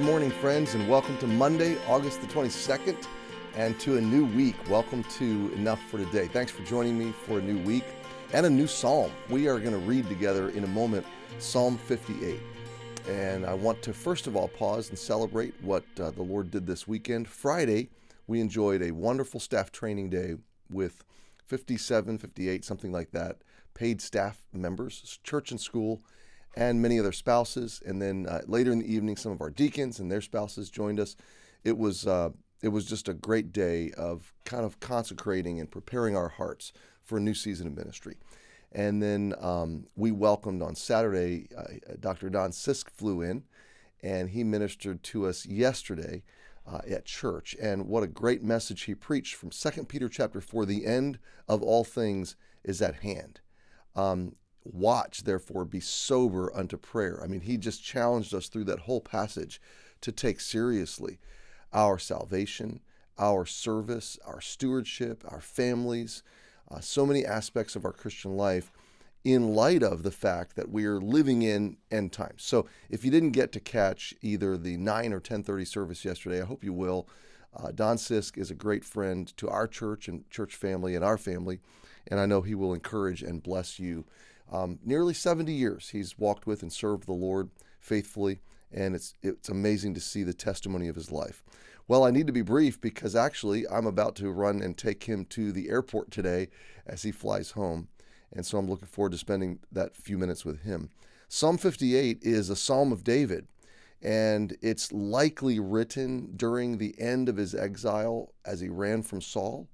morning, friends, and welcome to Monday, August the 22nd, and to a new week. Welcome to Enough for Today. Thanks for joining me for a new week and a new psalm. We are going to read together in a moment Psalm 58. And I want to first of all pause and celebrate what uh, the Lord did this weekend. Friday, we enjoyed a wonderful staff training day with 57, 58, something like that, paid staff members, church and school and many of their spouses. And then uh, later in the evening, some of our deacons and their spouses joined us. It was uh, it was just a great day of kind of consecrating and preparing our hearts for a new season of ministry. And then um, we welcomed on Saturday, uh, Dr. Don Sisk flew in, and he ministered to us yesterday uh, at church. And what a great message he preached from 2 Peter chapter 4 the end of all things is at hand. Um, Watch, therefore, be sober unto prayer. I mean, he just challenged us through that whole passage to take seriously our salvation, our service, our stewardship, our families, uh, so many aspects of our Christian life in light of the fact that we are living in end times. So if you didn't get to catch either the 9 or 1030 service yesterday, I hope you will. Uh, Don Sisk is a great friend to our church and church family and our family, and I know he will encourage and bless you um, nearly 70 years he's walked with and served the Lord faithfully, and it's, it's amazing to see the testimony of his life. Well, I need to be brief because actually I'm about to run and take him to the airport today as he flies home. And so I'm looking forward to spending that few minutes with him. Psalm 58 is a psalm of David, and it's likely written during the end of his exile as he ran from Saul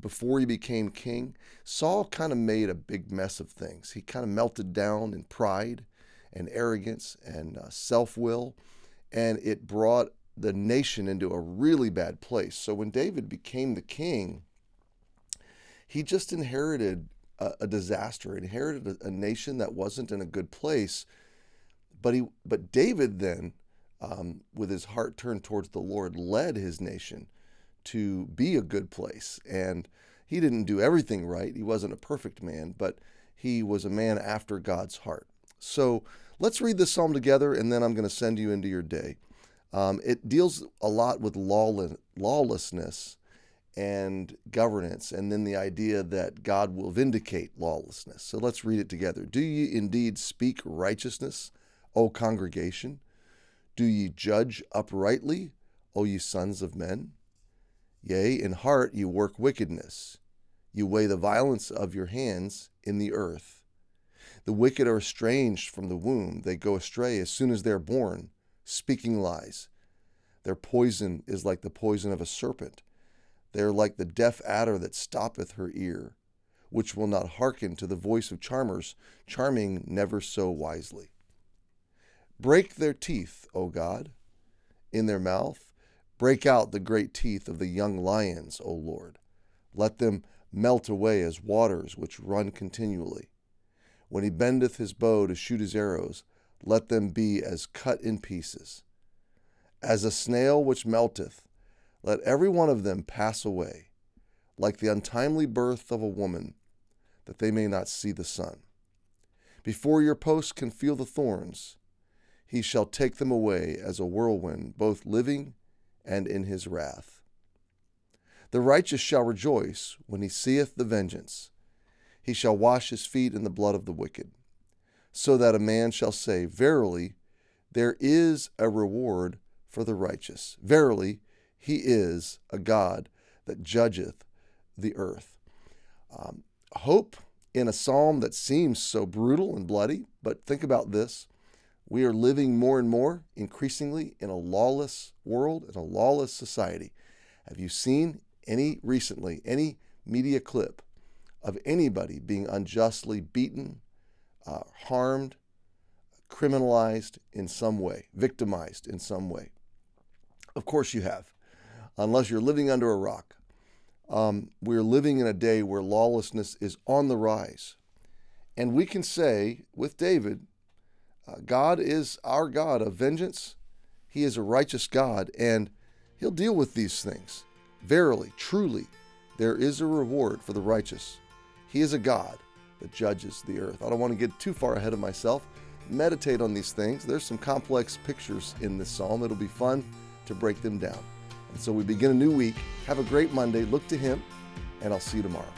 before he became king, Saul kind of made a big mess of things. He kind of melted down in pride and arrogance and uh, self will, and it brought the nation into a really bad place. So when David became the king, he just inherited a, a disaster, inherited a, a, nation that wasn't in a good place. But he, but David then, um, with his heart turned towards the Lord, led his nation to be a good place. And he didn't do everything right. He wasn't a perfect man, but he was a man after God's heart. So let's read this psalm together, and then I'm going to send you into your day. Um, it deals a lot with lawlessness and governance, and then the idea that God will vindicate lawlessness. So let's read it together. Do ye indeed speak righteousness, O congregation? Do ye judge uprightly, O ye sons of men? Yea, in heart you work wickedness. You weigh the violence of your hands in the earth. The wicked are estranged from the womb. They go astray as soon as they are born, speaking lies. Their poison is like the poison of a serpent. They are like the deaf adder that stoppeth her ear, which will not hearken to the voice of charmers, charming never so wisely. Break their teeth, O God, in their mouth Break out the great teeth of the young lions, O Lord. Let them melt away as waters which run continually. When he bendeth his bow to shoot his arrows, let them be as cut in pieces. As a snail which melteth, let every one of them pass away, like the untimely birth of a woman, that they may not see the sun. Before your post can feel the thorns, he shall take them away as a whirlwind, both living and in his wrath. The righteous shall rejoice when he seeth the vengeance. He shall wash his feet in the blood of the wicked, so that a man shall say, Verily, there is a reward for the righteous. Verily, he is a God that judgeth the earth. Um, hope in a psalm that seems so brutal and bloody, but think about this. We are living more and more, increasingly, in a lawless world, in a lawless society. Have you seen any recently, any media clip of anybody being unjustly beaten, uh, harmed, criminalized in some way, victimized in some way? Of course you have, unless you're living under a rock. Um, we're living in a day where lawlessness is on the rise. And we can say with David, Uh, God is our God of vengeance. He is a righteous God, and He'll deal with these things. Verily, truly, there is a reward for the righteous. He is a God that judges the earth. I don't want to get too far ahead of myself. meditate on these things. There's some complex pictures in this psalm. It'll be fun to break them down. And so we begin a new week. Have a great Monday. Look to Him, and I'll see you tomorrow.